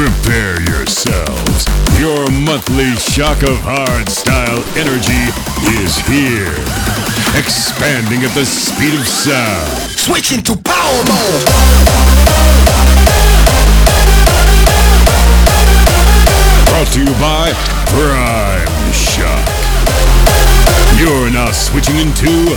Prepare yourselves. Your monthly shock of hardstyle energy is here. Expanding at the speed of sound. Switching to power mode. Brought to you by Prime Shock. You're now switching into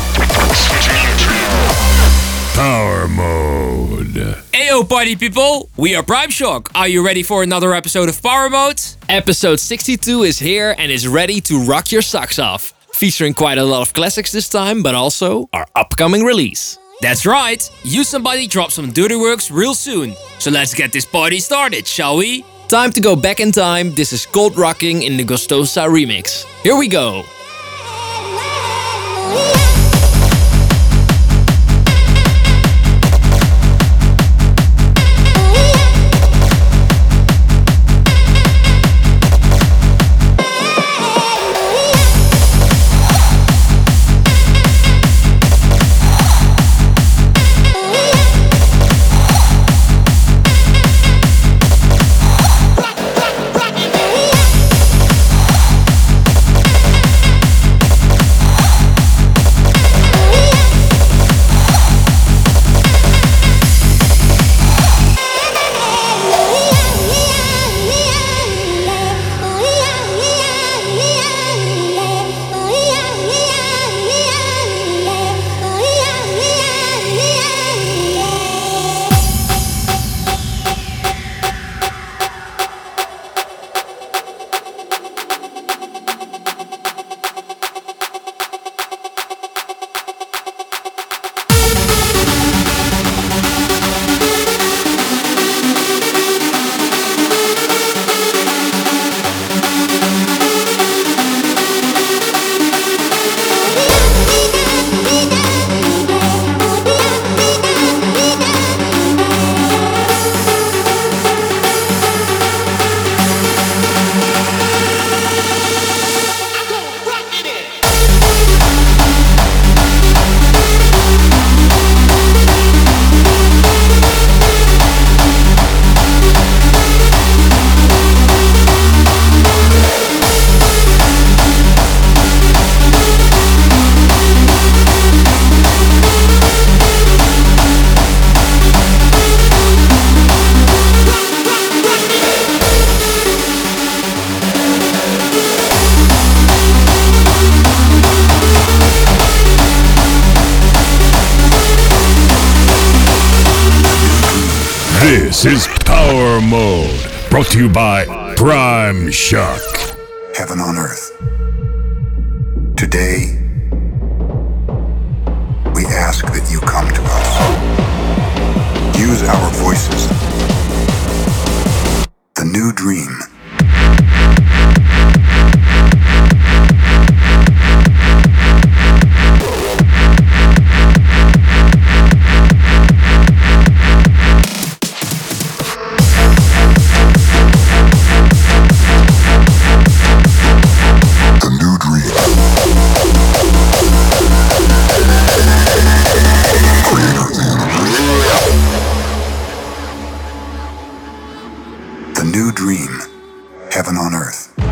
Power Mode. Ayo party people, we are Prime Shock. Are you ready for another episode of Power Mode? Episode 62 is here and is ready to rock your socks off. Featuring quite a lot of classics this time, but also our upcoming release. That's right, you somebody drop some Dirty Workz real soon. So let's get this party started, shall we? Time to go back in time. This is Cold Rocking in the Gustosa remix. Here we go. New dream. Heaven on earth.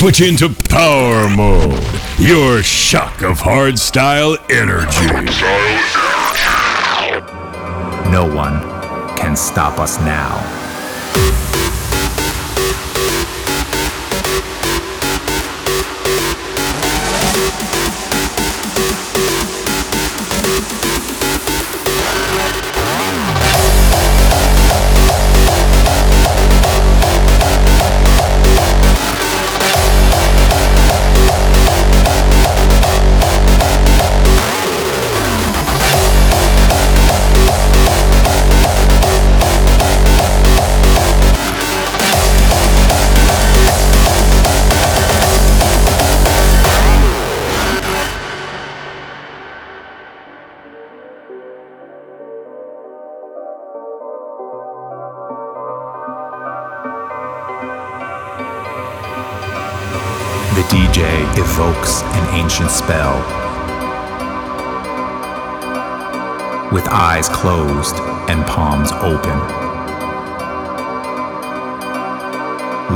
Switch into power mode. Your shock of hardstyle energy. No one can stop us now.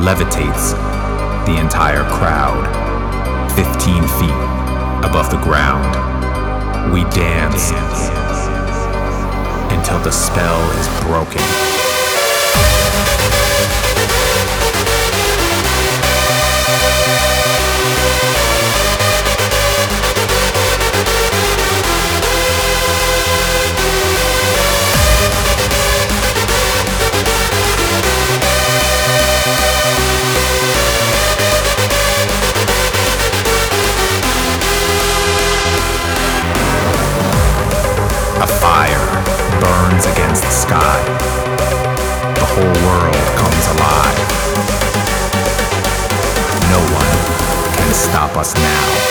levitates the entire crowd 15 feet above the ground. We dance, dance. until the spell is broken. us now.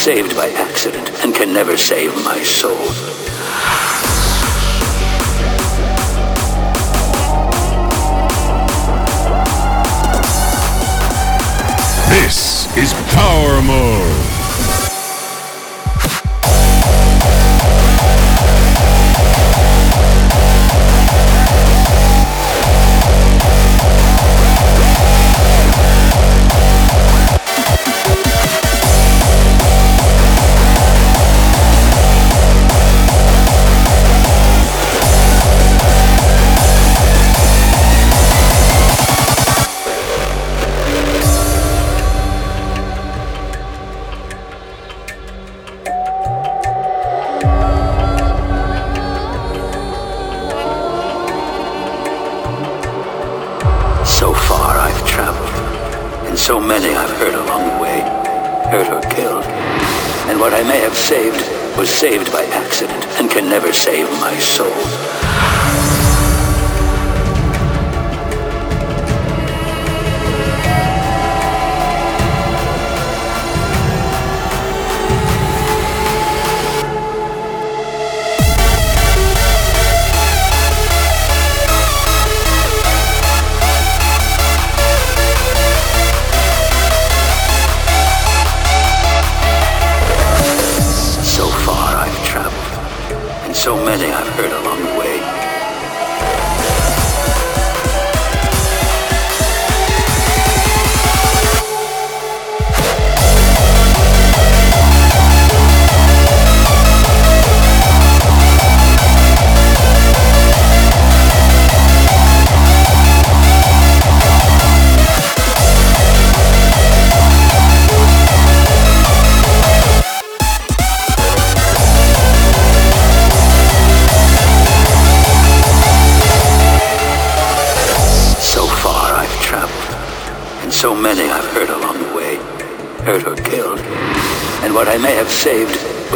Saved by accident and can never save my soul. This is Power Mode.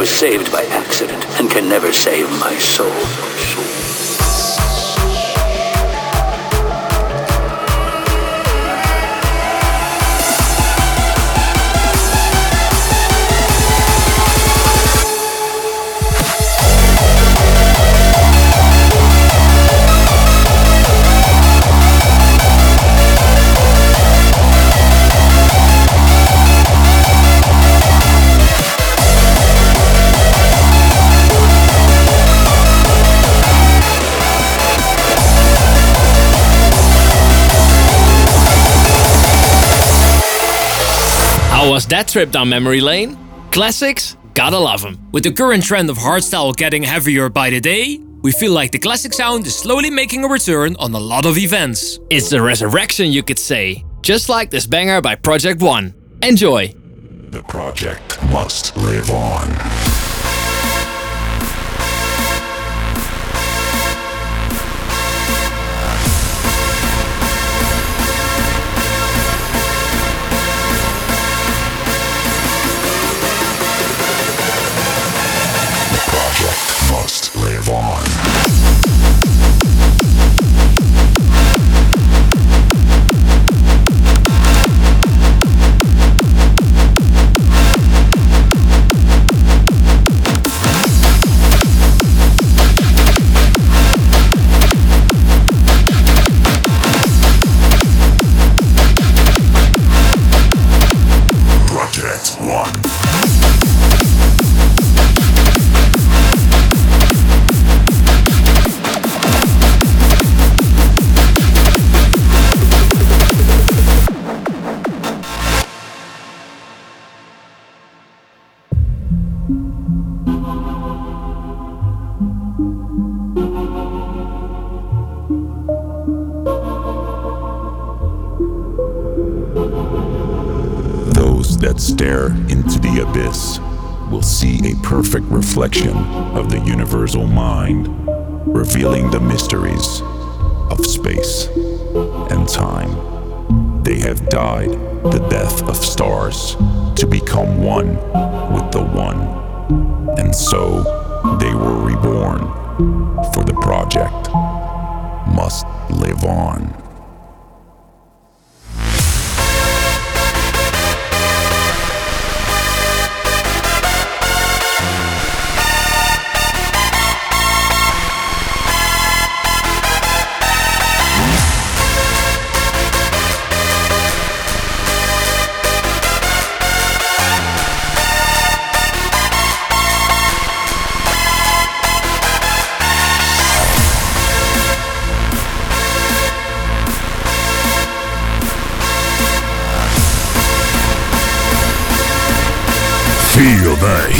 Saved by accident and can never save my soul. That trip down memory lane? Classics? Gotta love them. With the current trend of hardstyle getting heavier by the day, we feel like the classic sound is slowly making a return on a lot of events. It's the resurrection, you could say. Just like this banger by Project One. Enjoy! The project must live on. Reflection of the universal mind, revealing the mysteries of space and time. They have died the death of stars to become one with the one. And so they were reborn, for the project must live on.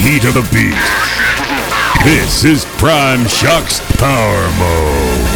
Heat of the beat. This is Prime Shock's Power Mode.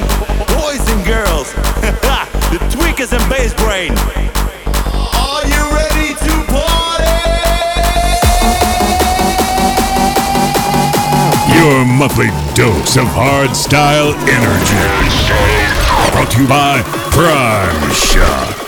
Boys and girls, the tweakers and bass brain. Are you ready to party? Your monthly dose of hard style energy. Brought to you by Prime Shock.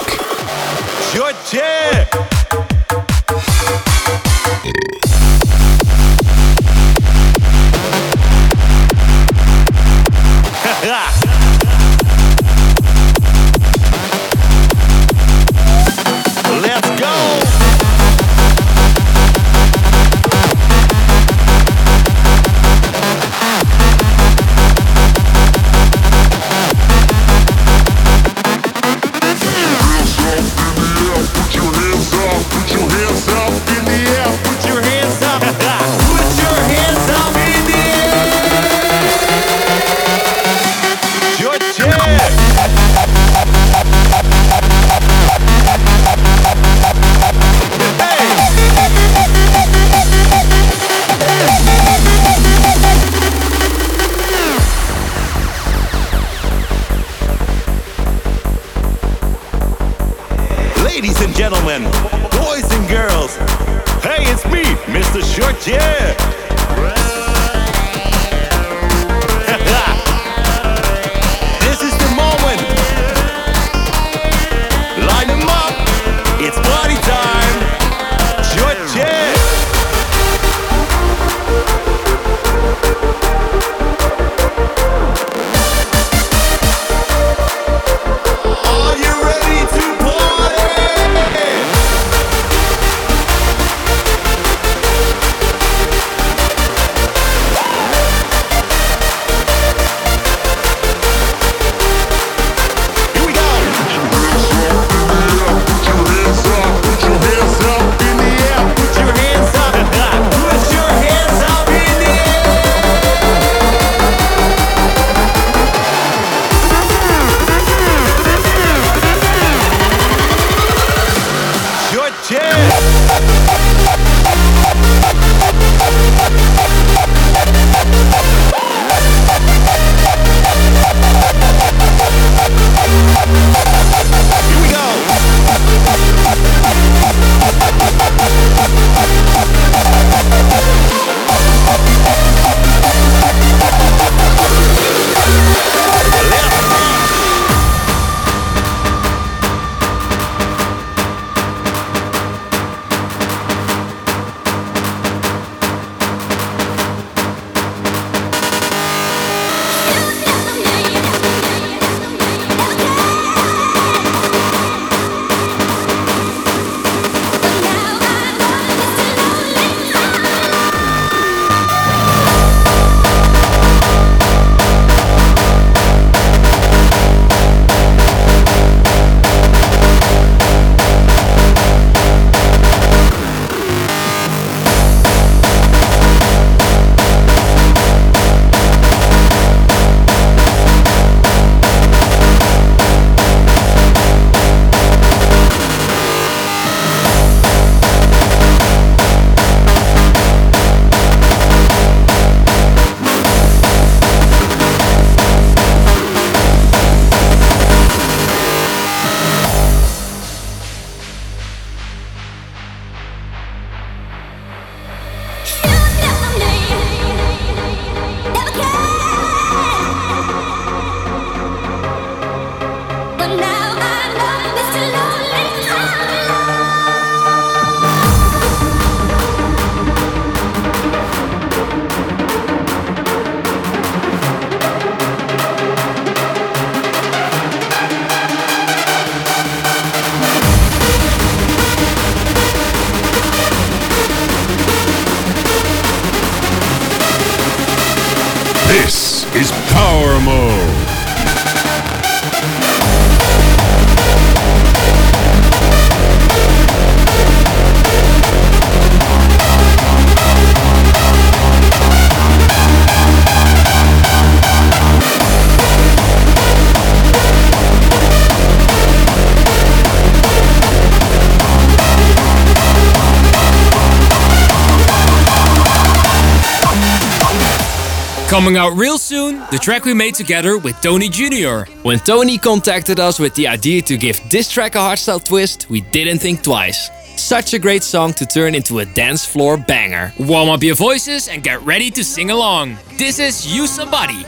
Coming out real soon, the track we made together with Tony Jr. When Tony contacted us with the idea to give this track a hardstyle twist, we didn't think twice. Such a great song to turn into a dance floor banger. Warm up your voices and get ready to sing along. This is You Somebody.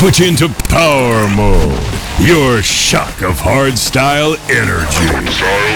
Switch into power mode. Your shock of hardstyle energy.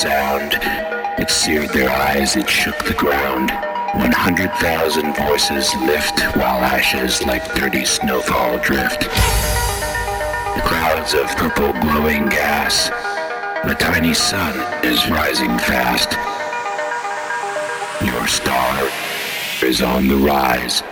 Sound. It seared their eyes, it shook the ground. 100,000 voices lift while ashes like dirty snowfall drift. The clouds of purple glowing gas. The tiny sun is rising fast. Your star is on the rise.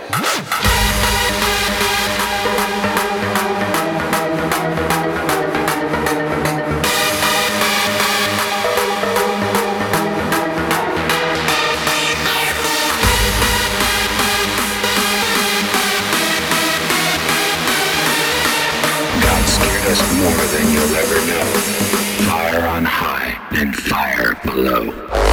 Us more than you'll ever know. Fire on high and fire below.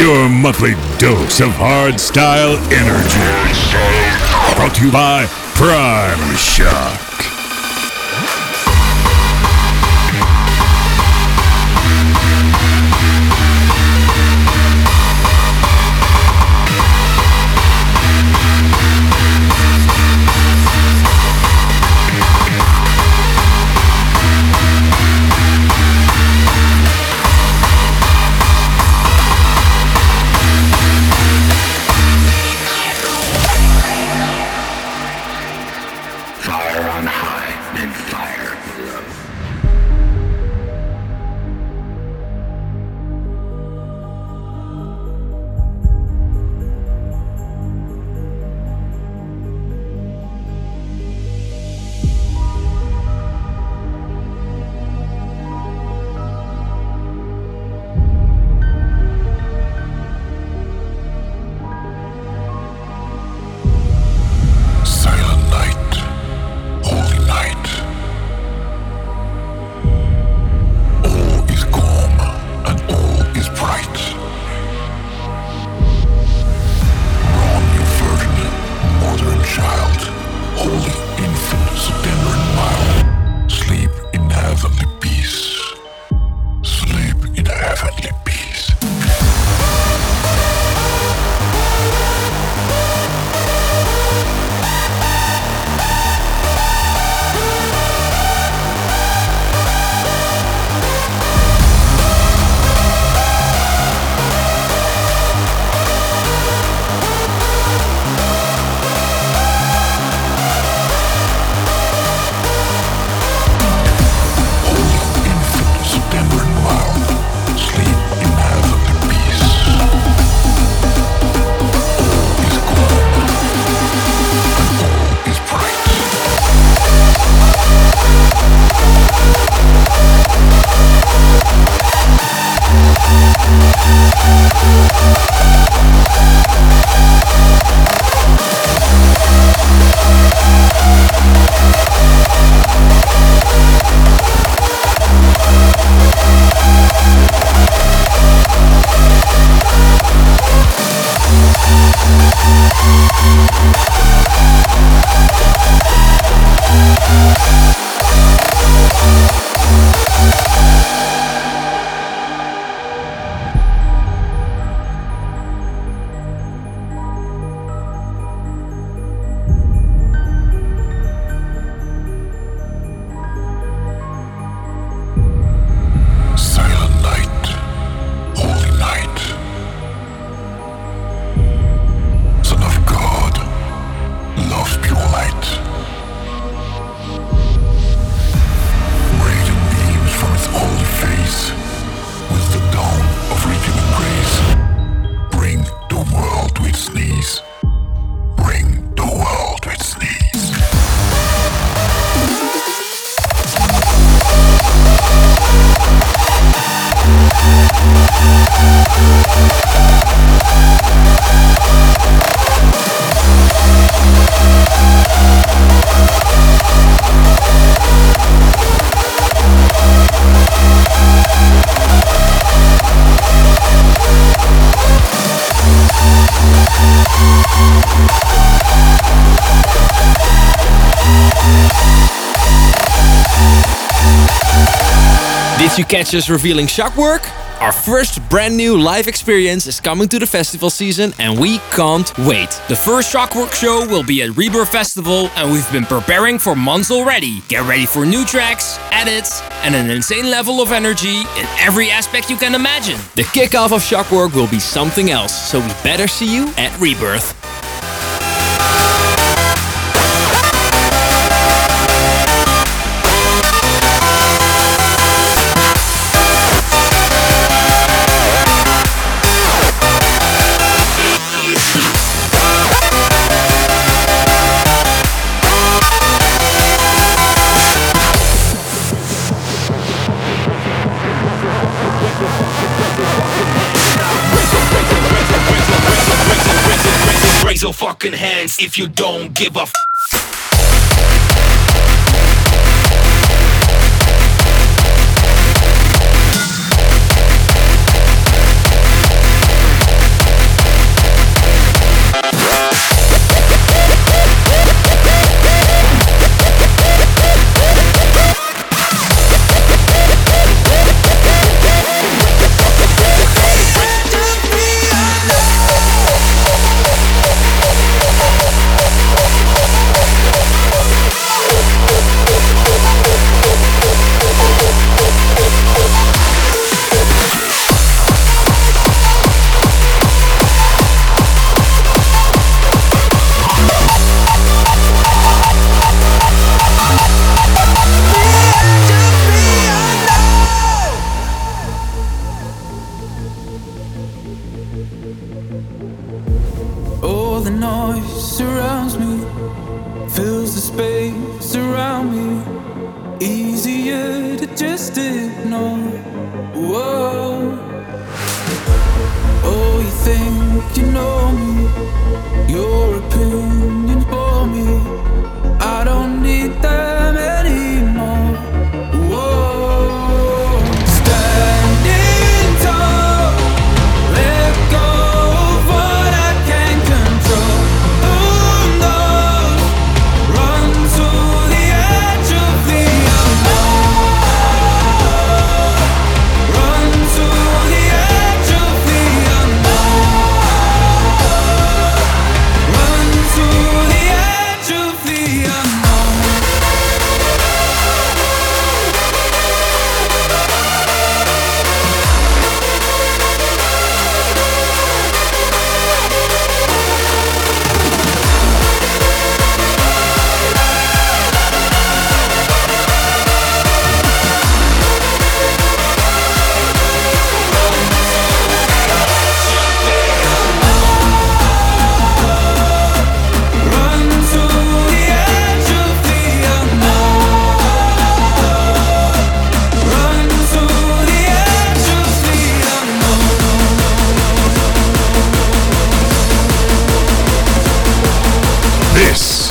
Your monthly dose of hard style energy. Brought to you by Prime Shock. You catch us revealing Shockwork? Our first brand new live experience is coming to the festival season and we can't wait. The first Shockwork show will be at Rebirth Festival and we've been preparing for months already. Get ready for new tracks, edits, and an insane level of energy in every aspect you can imagine. The kickoff of Shockwork will be something else, so we better see you at Rebirth. Raise your fucking hands if you don't give a f-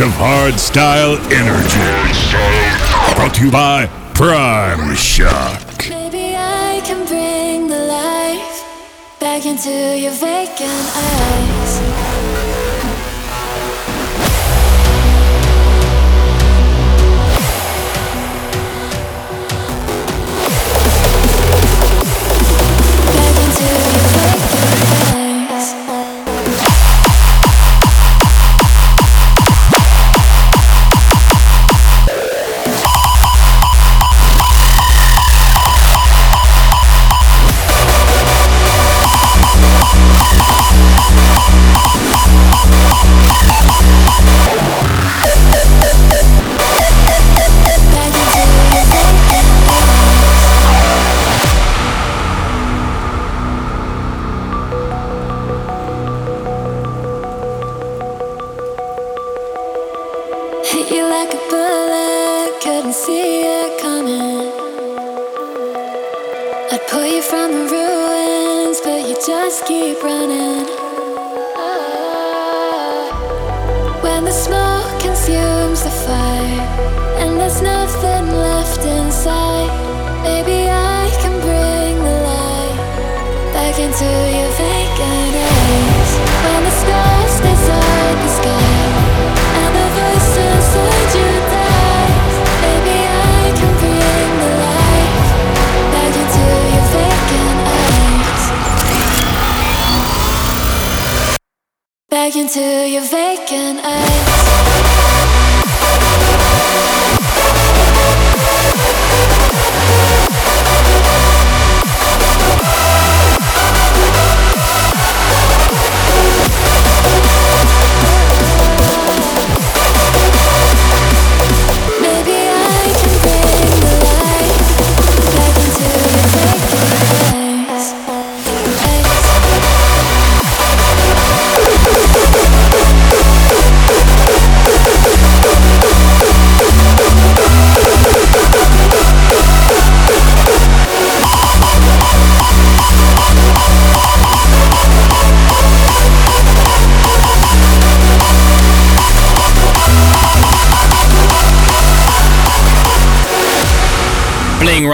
of of hardstyle energy. Brought to you by Prime Shock.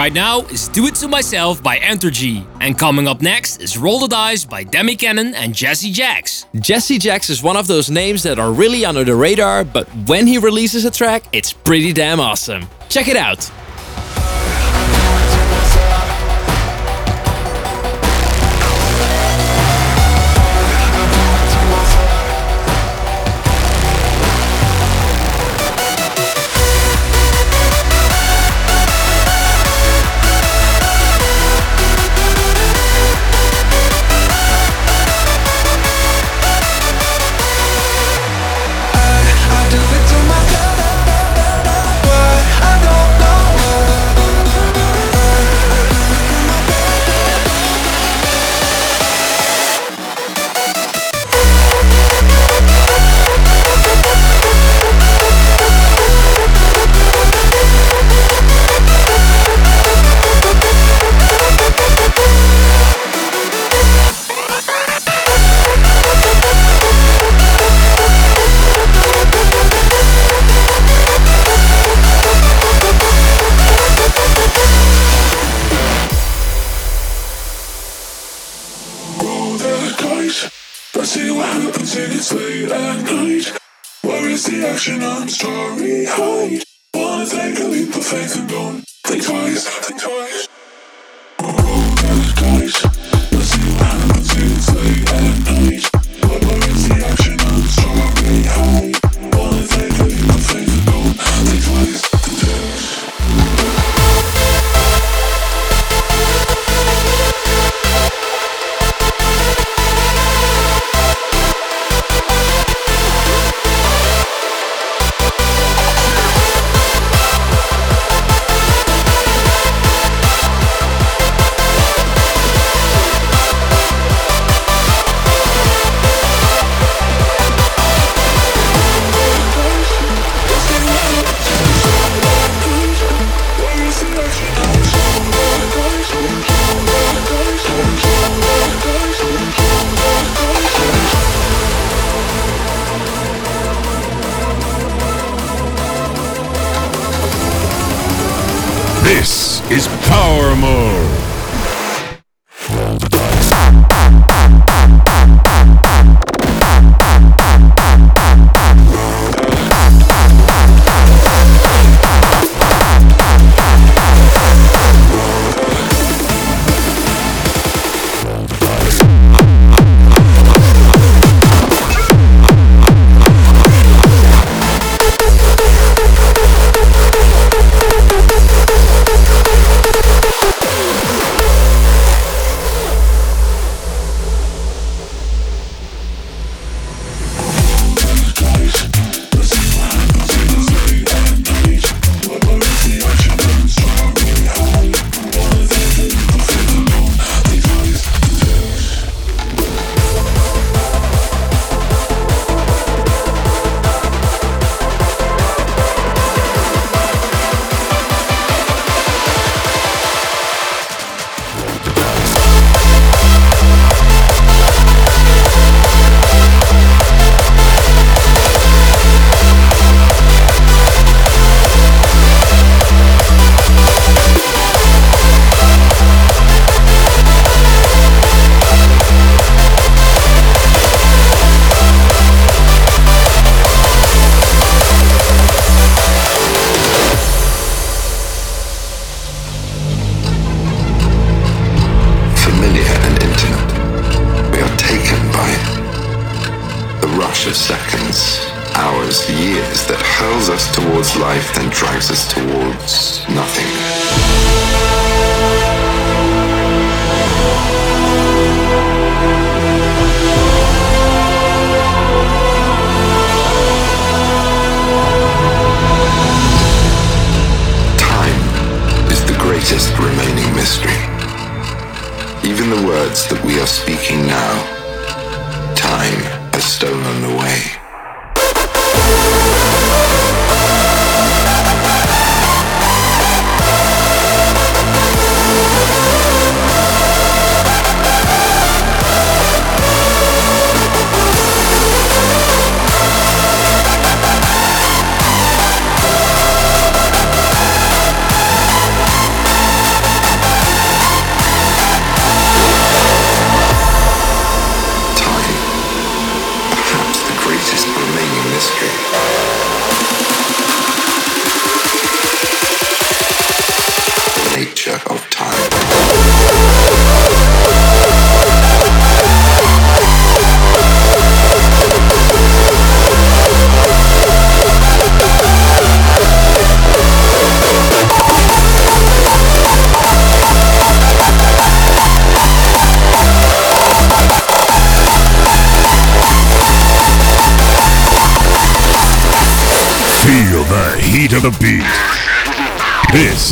Right now is Do It To Myself by Entergy. And coming up next is Roll the Dice by Demi Kanon and Jesse Jacks. Jesse Jacks is one of those names that are really under the radar, but when he releases a track, it's pretty damn awesome. Check it out. I'm story hide. Wanna take a leap of faith and don't think twice, think twice.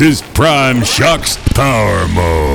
This is Prime Shock's Power Mode.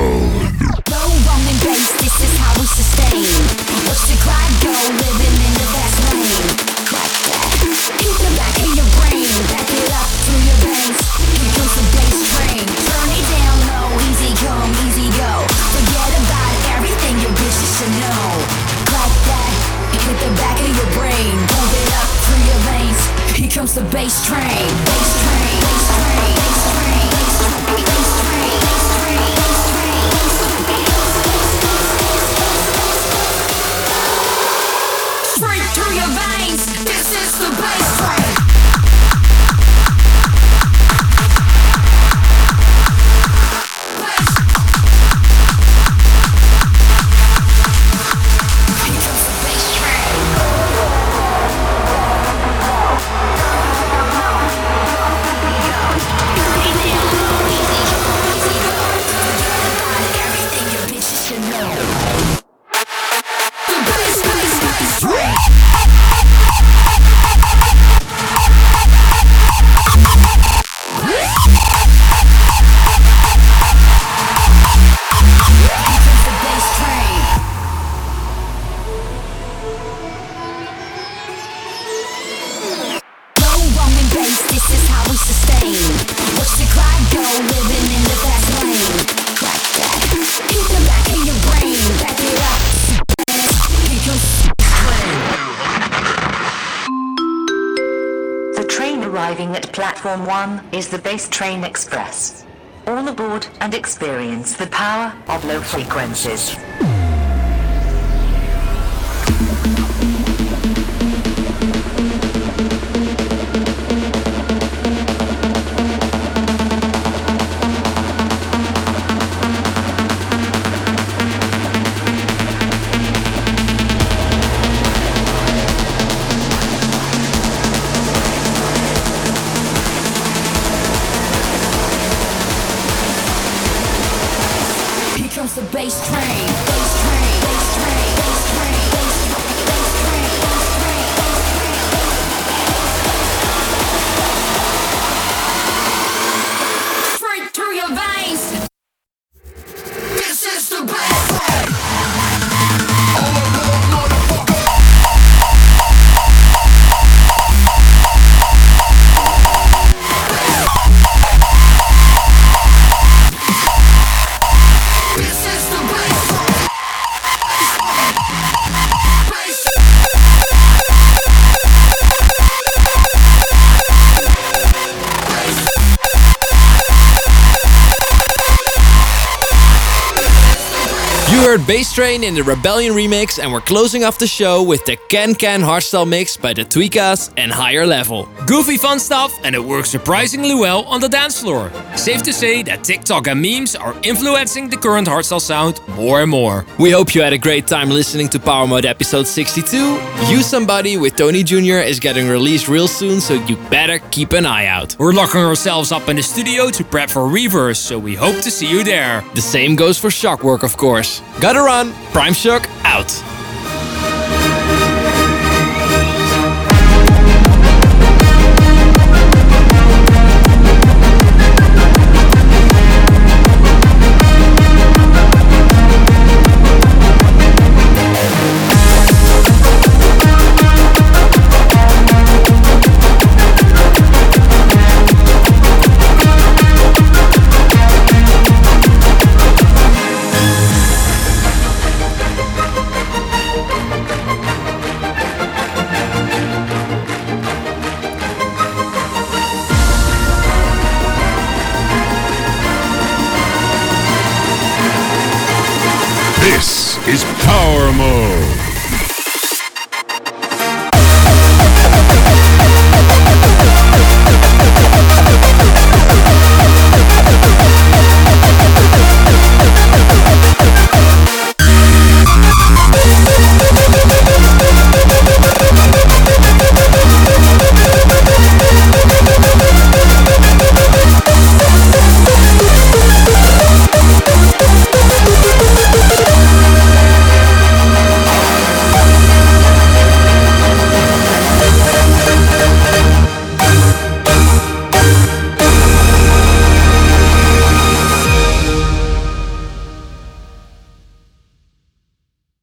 Platform 1 is the Bass Train Express. All aboard and experience the power of low frequencies. Bass Train in the Rebellion remix, and we're closing off the show with the Can Can hardstyle mix by the Tweekaz and Higher Level. Goofy fun stuff, and it works surprisingly well on the dance floor. Safe to say that TikTok and memes are influencing the current hardstyle sound more and more. We hope you had a great time listening to Power Mode episode 62. You Somebody with Tony Jr. is getting released real soon, so you better keep an eye out. We're locking ourselves up in the studio to prep for Reverse, so we hope to see you there. The same goes for Shockwork, of course. Gotta run. Prime Shock out.